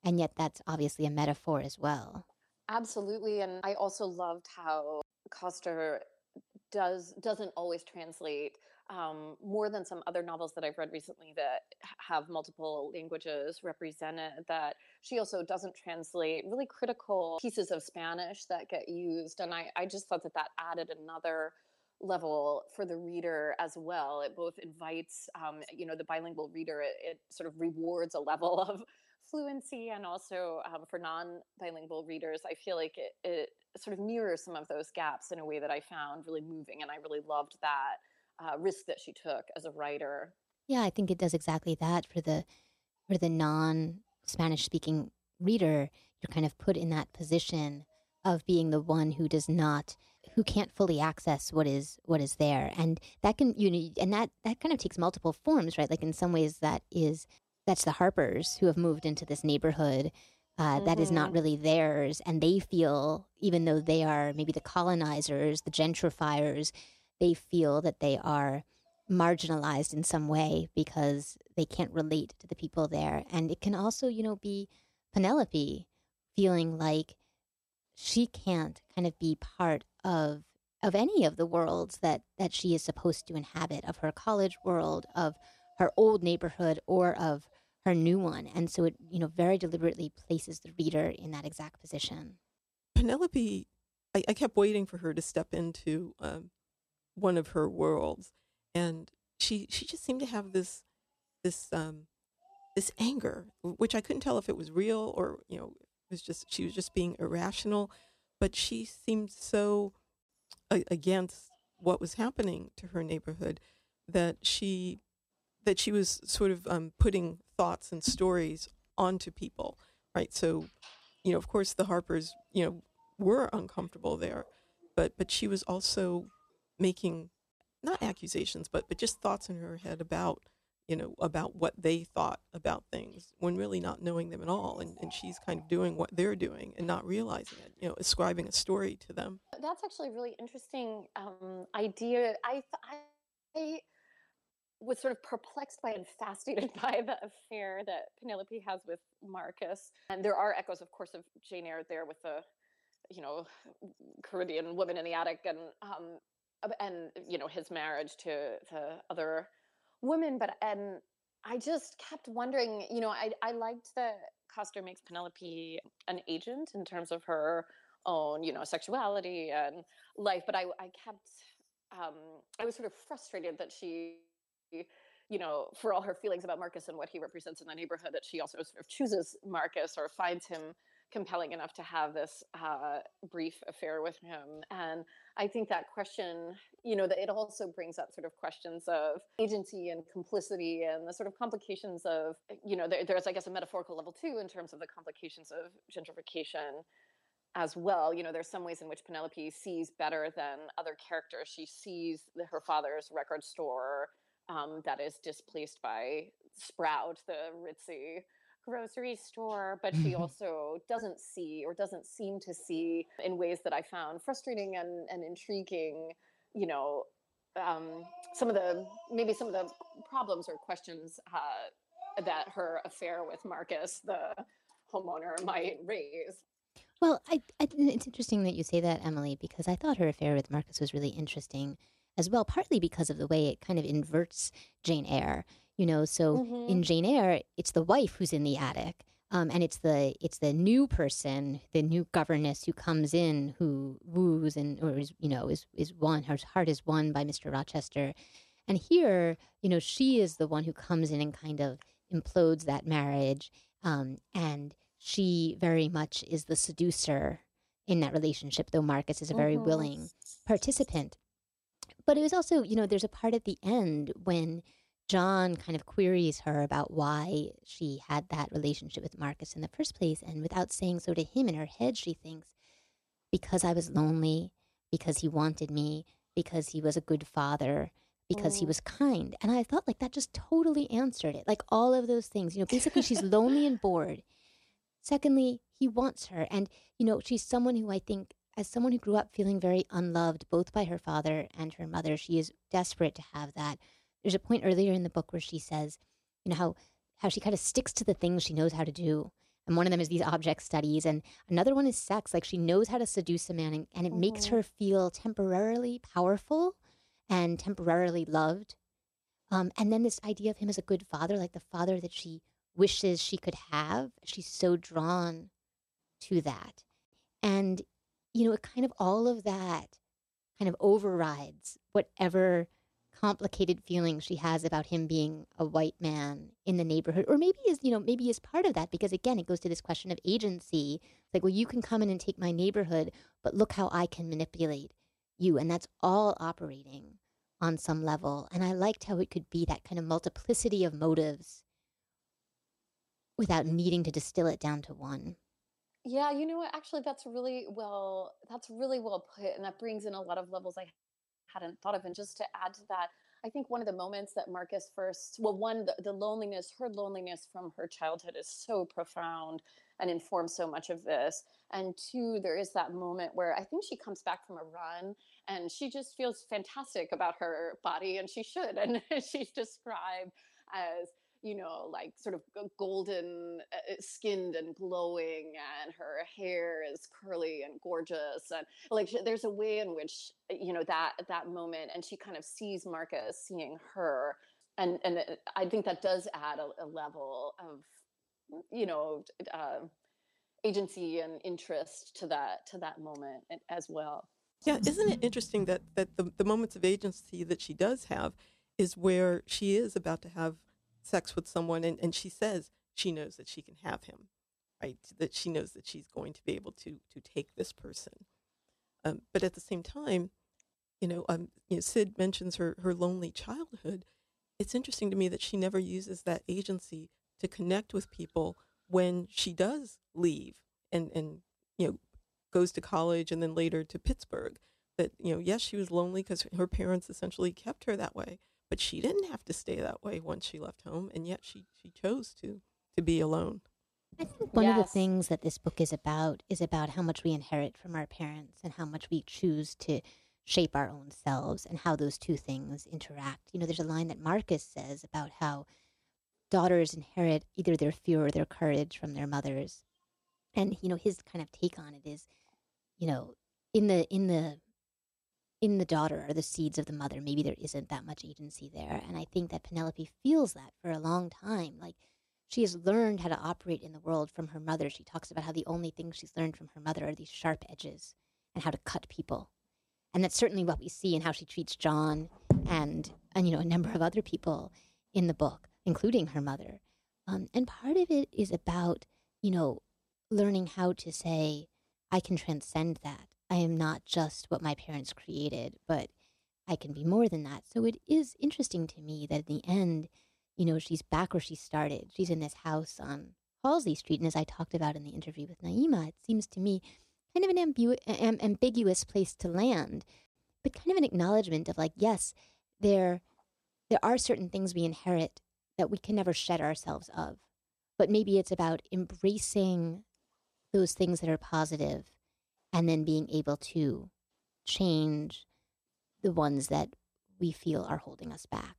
Speaker 2: and yet that's obviously a metaphor as well.
Speaker 4: Absolutely, and I also loved how Coster does doesn't always translate um, more than some other novels that I've read recently that have multiple languages represented, that she also doesn't translate really critical pieces of Spanish that get used. And I, I just thought that that added another level for the reader as well. It both invites, um, you know, the bilingual reader, it, it, sort of rewards a level *laughs* of fluency and also um, for non-bilingual readers, I feel like it, it sort of mirrors some of those gaps in a way that I found really moving. And I really loved that uh, risk that she took as a writer.
Speaker 2: Yeah, I think it does exactly that for the for the non Spanish speaking reader. You're kind of put in that position of being the one who does not who can't fully access what is what is there and that can you know and that that kind of takes multiple forms right like in some ways that is that's the harpers who have moved into this neighborhood uh, mm-hmm. that is not mm-hmm. really theirs and they feel even though they are maybe the colonizers the gentrifiers they feel that they are marginalized in some way because they can't relate to the people there. And it can also, you know, be Penelope feeling like she can't kind of be part of of any of the worlds that that she is supposed to inhabit of her college world of her old neighborhood or of her new one. And so it you know very deliberately places the reader in that exact position.
Speaker 5: Penelope i, I kept waiting for her to step into um, one of her worlds, and she she just seemed to have this this um, this anger, which I couldn't tell if it was real or you know it was just she was just being irrational, but she seemed so against what was happening to her neighborhood that she that she was sort of um, putting thoughts and stories onto people, right? So, you know, of course, the Harpers, you know, were uncomfortable there, but but she was also making not accusations, but but just thoughts in her head about you know about what they thought about things when really not knowing them at all and, and she's kind of doing what they're doing and not realizing it you know ascribing a story to them.
Speaker 4: That's actually a really interesting um, idea. I, I was sort of perplexed by and fascinated *laughs* by the affair that penelope has with marcus. And there are echoes of course of jane eyre there with the you know caribbean woman in the attic and um, and you know his marriage to to other women but and i just kept wondering you know i i liked that Coster makes penelope an agent in terms of her own you know sexuality and life but i i kept um i was sort of frustrated that she you know for all her feelings about marcus and what he represents in the neighborhood that she also sort of chooses marcus or finds him compelling enough to have this uh, brief affair with him. And I think that question, you know, that it also brings up sort of questions of agency and complicity and the sort of complications of, you know, there, there's, I guess, a metaphorical level too in terms of the complications of gentrification as well. You know, there's some ways in which Penelope sees better than other characters. She sees the, her father's record store um, that is displaced by Sprout, the ritzy grocery store, but she *laughs* also doesn't see or doesn't seem to see in ways that I found frustrating and, and intriguing, you know, um, some of the maybe some of the problems or questions uh, that her affair with Marcus, the homeowner, might raise.
Speaker 2: Well, I, I, it's interesting that you say that, Emily, because I thought her affair with Marcus was really interesting as well, partly because of the way it kind of inverts Jane Eyre. You know, so
Speaker 4: Mhm.
Speaker 2: in Jane Eyre, it's the wife who's in the attic, um, and it's the it's the new person, the new governess who comes in, who woos and or is you know is is won. Her heart is won by Mister Rochester, and here, you know, she is the one who comes in and kind of implodes that marriage, um, and she very much is the seducer in that relationship, though Marcus is a very
Speaker 4: Mhm.
Speaker 2: willing participant. But it was also, you know, there's a part at the end when John kind of queries her about why she had that relationship with Marcus in the first place. And without saying so to him, in her head, she thinks, because I was lonely, because he wanted me, because he was a good father, because he
Speaker 4: Mm.
Speaker 2: was kind. And I thought, like, that just totally answered it. Like, all of those things. You know, basically, she's lonely and bored. Secondly, he wants her. And, you know, she's someone who I think, as someone who grew up feeling very unloved, both by her father and her mother, she is desperate to have that. There's a point earlier in the book where she says, you know, how, how she kind of sticks to the things she knows how to do. And one of them is these object studies. And another one is sex. Like she knows how to seduce a man, and, and it makes
Speaker 4: Mhm.
Speaker 2: her feel temporarily powerful and temporarily loved. Um, and then this idea of him as a good father, like the father that she wishes she could have, she's so drawn to that. And, you know, it kind of all of that kind of overrides whatever complicated feelings she has about him being a white man in the neighborhood or maybe is you know maybe is part of that because again it goes to this question of agency like well you can come in and take my neighborhood but look how i can manipulate you and that's all operating on some level and i liked how it could be that kind of multiplicity of motives without needing to distill it down to one
Speaker 4: Yeah, you know what? Actually, that's really well. That's really well put, and that brings in a lot of levels I hadn't thought of. And just to add to that, I think one of the moments that Marcus first, well, one, the, the loneliness, her loneliness from her childhood is so profound and informs so much of this. And two, there is that moment where I think she comes back from a run and she just feels fantastic about her body, and she should. *laughs* And she's described as you know, like sort of golden uh, skinned and glowing, and her hair is curly and gorgeous, and like there's a way in which you know that that moment, and she kind of sees Marcus seeing her, and and I think that does add a, a level of you know uh, agency and interest to that to that moment as well.
Speaker 5: Yeah, isn't it interesting that that the, the moments of agency that she does have is where she is about to have sex with someone and, and she says she knows that she can have him, right? That she knows that she's going to be able to to take this person. Um, but at the same time, you know, um, you know, Cyd mentions her her lonely childhood. It's interesting to me that she never uses that agency to connect with people when she does leave and and you know goes to college and then later to Pittsburgh. That you know, yes, she was lonely because her parents essentially kept her that way, but she didn't have to stay that way once she left home, and yet she she chose to to be alone.
Speaker 2: I think one of the things that this book is about is about how much we inherit from our parents and how much we choose to shape our own selves and how those two things interact. You know, there's a line that Marcus says about how daughters inherit either their fear or their courage from their mothers. And you know, his kind of take on it is, you know, in the in the in the daughter are the seeds of the mother. Maybe there isn't that much agency there. And I think that Penelope feels that for a long time. Like she has learned how to operate in the world from her mother. She talks about how the only things she's learned from her mother are these sharp edges and how to cut people. And that's certainly what we see in how she treats John and, and you know, a number of other people in the book, including her mother. Um, and part of it is about, you know, learning how to say, I can transcend that. I am not just what my parents created, but I can be more than that. So it is interesting to me that in the end, you know, she's back where she started. She's in this house on Halsey Street. And as I talked about in the interview with Naima, it seems to me kind of an ambu- am- ambiguous place to land, but kind of an acknowledgement of like, yes, there there are certain things we inherit that we can never shed ourselves of. But maybe it's about embracing those things that are positive and then being able to change the ones that we feel are holding us back.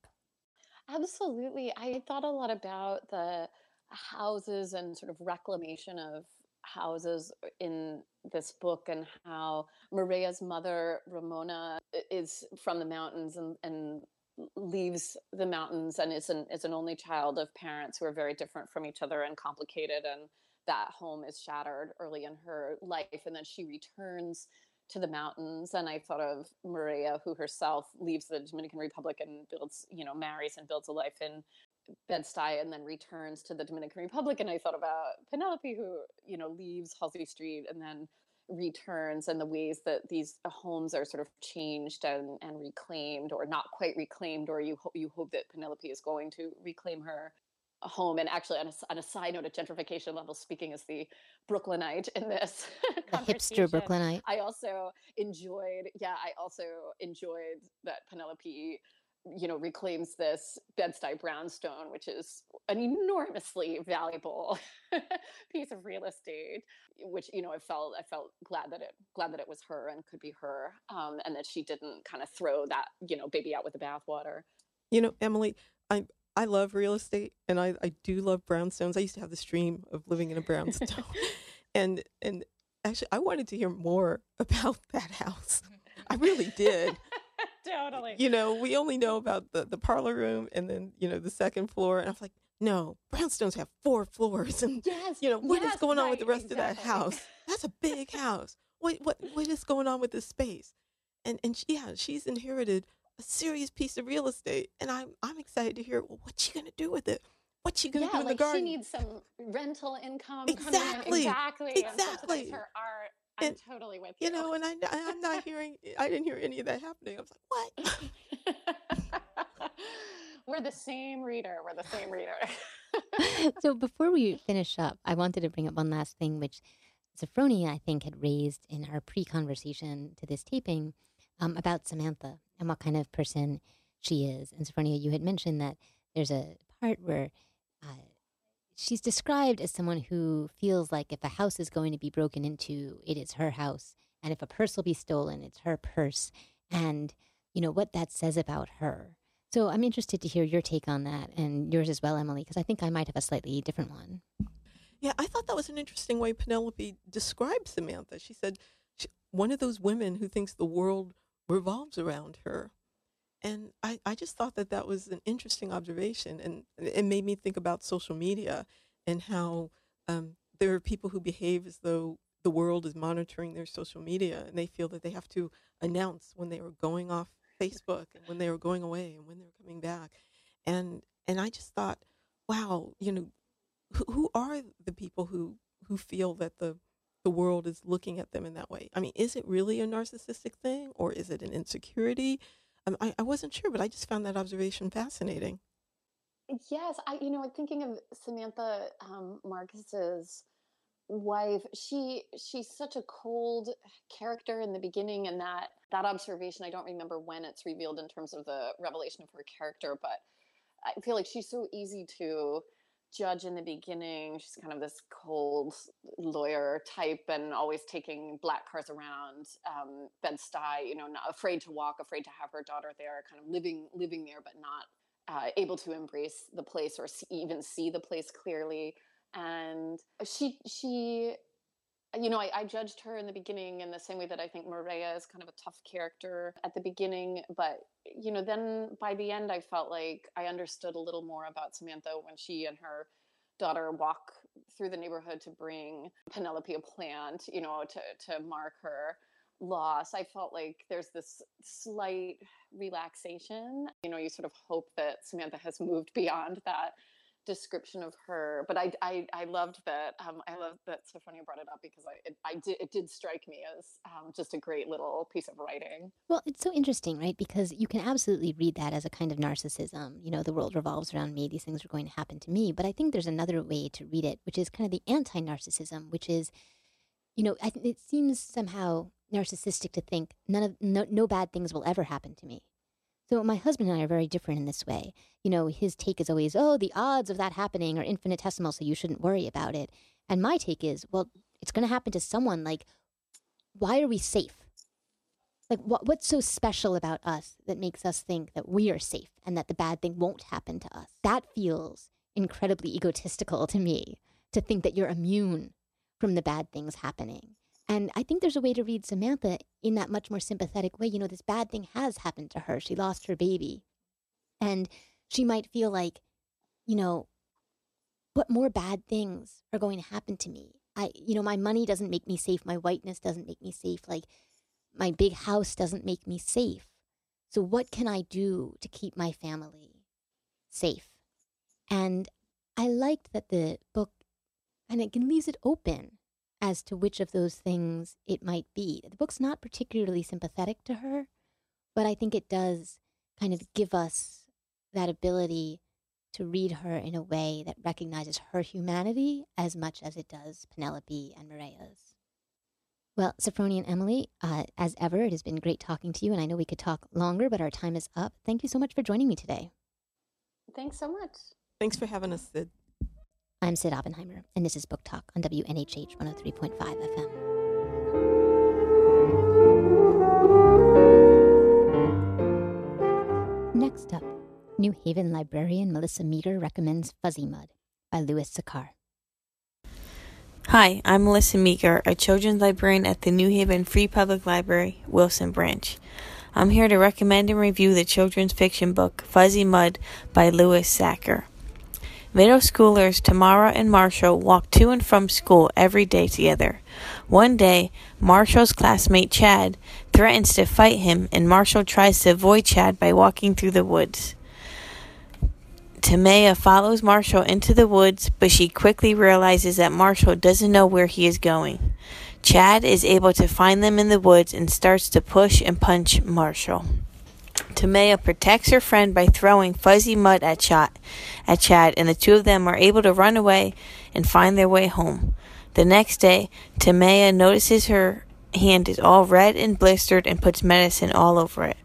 Speaker 4: Absolutely. I thought a lot about the houses and sort of reclamation of houses uh, in this book and how Mireya's mother, Ramona, is from the mountains and, and leaves the mountains and is an, is an only child of parents who are very different from each other and complicated. And that home is shattered early in her life. And then she returns to the mountains and i thought of mireya who herself leaves the dominican republic and builds you know marries and builds a life in bed-stuy and then returns to the dominican republic and i thought about penelope who you know leaves halsey street and then returns and the ways that these uh, homes are sort of changed and, and reclaimed or not quite reclaimed or you, ho- you hope that penelope is going to reclaim her home and actually on a, on a side note at gentrification level speaking as the brooklynite in this *laughs*
Speaker 2: the hipster brooklynite.
Speaker 4: I also enjoyed yeah i also enjoyed that penelope you know reclaims this bed-stuy brownstone which is an enormously valuable *laughs* piece of real estate which you know i felt i felt glad that it glad that it was her and could be her um, and that she didn't kind of throw that you know baby out with the bathwater.
Speaker 5: You know emily i I love real estate and I, I do love brownstones. I used to have this dream of living in a brownstone. *laughs* and and actually I wanted to hear more *laughs* about that house. *laughs* I really did.
Speaker 4: totally.
Speaker 5: You know, we only know about the, the parlor room and then, you know, the second floor. And I was like, no, brownstones have four floors. And,
Speaker 4: yes,
Speaker 5: you know, what
Speaker 4: yes,
Speaker 5: is going on with the rest
Speaker 4: exactly.
Speaker 5: of that house? That's a big house. What, what, what is going on with this space? And, and she, yeah, she's inherited a serious piece of real estate, and I'm I'm excited to hear well, what's she gonna do with it. What's she gonna
Speaker 4: yeah,
Speaker 5: do in
Speaker 4: like
Speaker 5: the garden?
Speaker 4: she needs some rental income.
Speaker 5: Exactly,
Speaker 4: in. exactly, and
Speaker 5: exactly.
Speaker 4: her art. I'm
Speaker 5: And,
Speaker 4: totally with you.
Speaker 5: you know, and I I'm not hearing. I didn't hear any of that happening. I was like, what? *laughs*
Speaker 4: We're the same reader. We're the same reader. *laughs*
Speaker 2: so before we finish up, I wanted to bring up one last thing, which Sophfronia, I think, had raised in our pre-conversation to this taping um, about Samantha and what kind of person she is. And Sophfronia, you had mentioned that there's a part where uh, she's described as someone who feels like if a house is going to be broken into, it is her house, and if a purse will be stolen, it's her purse, and you know what that says about her. So I'm interested to hear your take on that and yours as well, Emily, because I think I might have a slightly different one.
Speaker 5: Yeah, I thought that was an interesting way Penelope described Samantha. She said, she, one of those women who thinks the world revolves around her. And I, I just thought that that was an interesting observation. And it made me think about social media and how um, there are people who behave as though the world is monitoring their social media and they feel that they have to announce when they were going off Facebook and when they were going away and when they were coming back. And and I just thought, wow, you know, who, who are the people who who feel that the the world is looking at them in that way? I mean, is it really a narcissistic thing or is it an insecurity? Um, I, I wasn't sure, but I just found that observation fascinating.
Speaker 4: Yes, I you know thinking of Samantha um, Marcus's wife, she she's such a cold character in the beginning, and that that observation I don't remember when it's revealed in terms of the revelation of her character, but I feel like she's so easy to judge in the beginning. She's kind of this cold lawyer type and always taking black cars around um, Bed-Stuy, you know, not afraid to walk, afraid to have her daughter there, kind of living living there, but not uh, able to embrace the place or see, even see the place clearly. And she she you know, I, I, judged her in the beginning in the same way that I think Mireya is kind of a tough character at the beginning. But, you know, then by the end, I felt like I understood a little more about Samantha when she and her daughter walk through the neighborhood to bring Penelope a plant, you know, to, to mark her loss. I felt like there's this slight relaxation. You know, you sort of hope that Samantha has moved *laughs* beyond that description of her but i i, I loved that um, i love that sophfronia brought it up because i it, i did it did strike me as um, just a great little piece of writing
Speaker 2: well it's so interesting right because you can absolutely read that as a kind of narcissism you know the world revolves around me these things are going to happen to me but i think there's another way to read it which is kind of the anti-narcissism which is you know, I, it seems somehow narcissistic to think none of no, no bad things will ever happen to me. So my husband and I are very different in this way. You know, his take is always, "Oh, the odds of that happening are infinitesimal, so you shouldn't worry about it." And my take is, "Well, it's going to happen to someone. Like, why are we safe? Like, what what's so special about us that makes us think that we are safe and that the bad thing won't happen to us?" That feels incredibly egotistical to me to think that you're immune from the bad things happening. And I think there's a way to read Samantha in that much more sympathetic way. You know, this bad thing has happened to her. She lost her baby. And she might feel like, you know, what more bad things are going to happen to me? I, you know, my money doesn't make me safe. My whiteness doesn't make me safe. Like, my big house doesn't make me safe. So, what can I do to keep my family safe? And I liked that the book kind of leaves it open as to which of those things it might be. The book's not particularly sympathetic to her, but I think it does kind of give us that ability to read her in a way that recognizes her humanity as much as it does Penelope and Mireya's. Well, Sophfronia and Emily, uh, as ever, it has been great talking to you, and I know we could talk longer, but our time is up. Thank you so much for joining me today.
Speaker 4: Thanks so much.
Speaker 5: Thanks for having us, Cyd.
Speaker 2: I'm Cyd Oppenheimer, and this is Book Talk on WNHH 103.5 FM. Next up, New Haven librarian Melissa Meager recommends Fuzzy Mud by Louis Sachar.
Speaker 6: Hi, I'm Melissa Meager, a children's librarian at the New Haven Free Public Library, Wilson Branch. I'm here to recommend and review the children's fiction book Fuzzy Mud by Louis Sachar. Middle schoolers Tamaya and Marshall walk to and from school every day together. One day, Marshall's classmate Chad threatens to fight him, and Marshall tries to avoid Chad by walking through the woods. Tamaya follows Marshall into the woods, but she quickly realizes that Marshall doesn't know where he is going. Chad is able to find them in the woods and starts to push and punch Marshall. Tamaya protects her friend by throwing fuzzy mud at, Chad, at Chad, and the two of them are able to run away and find their way home. The next day, Tamaya notices her hand is all red and blistered and puts medicine all over it.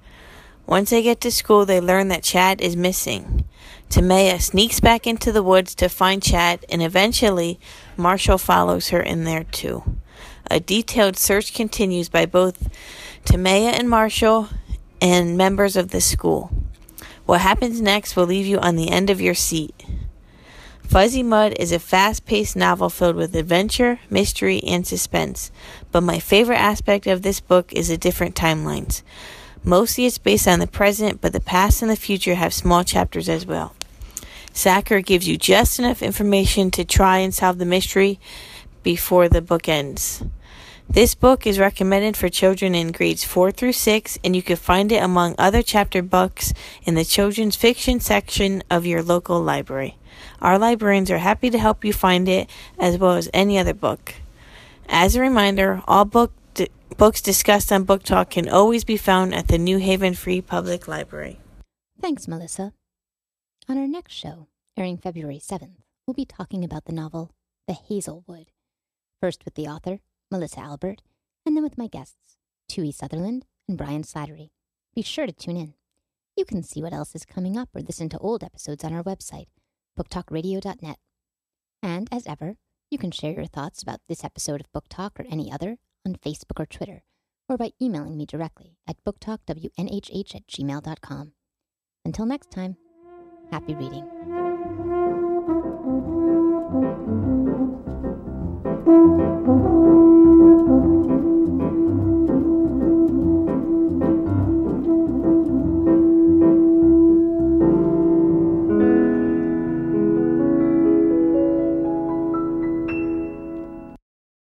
Speaker 6: Once they get to school, they learn that Chad is missing. Tamaya sneaks back into the woods to find Chad, and eventually, Marshall follows her in there too. A detailed search continues by both Tamaya and Marshall and members of the school. What happens next will leave you on the end of your seat. Fuzzy Mud is a fast paced novel filled with adventure, mystery, and suspense, but my favorite aspect of this book is the different timelines. Mostly it's based on the present, but the past and the future have small chapters as well. Sachar gives you just enough information to try and solve the mystery before the book ends. This book is recommended for children in grades 4 through 6, and you can find it among other chapter books in the children's fiction section of your local library. Our librarians are happy to help you find it as well as any other book. As a reminder, all book books discussed on Book Talk can always be found at the New Haven Free Public Library.
Speaker 2: Thanks, Melissa. On our next show, airing February 7th, we'll be talking about the novel The Hazelwood. First with the author, Melissa Albert, and then with my guests, Tui Sutherland and Brian Slattery. Be sure to tune in. You can see what else is coming up or listen to old episodes on our website, booktalkradio.net. And as ever, you can share your thoughts about this episode of Book Talk or any other on Facebook or Twitter, or by emailing me directly at booktalkwnhh at gmail.com. Until next time, happy reading.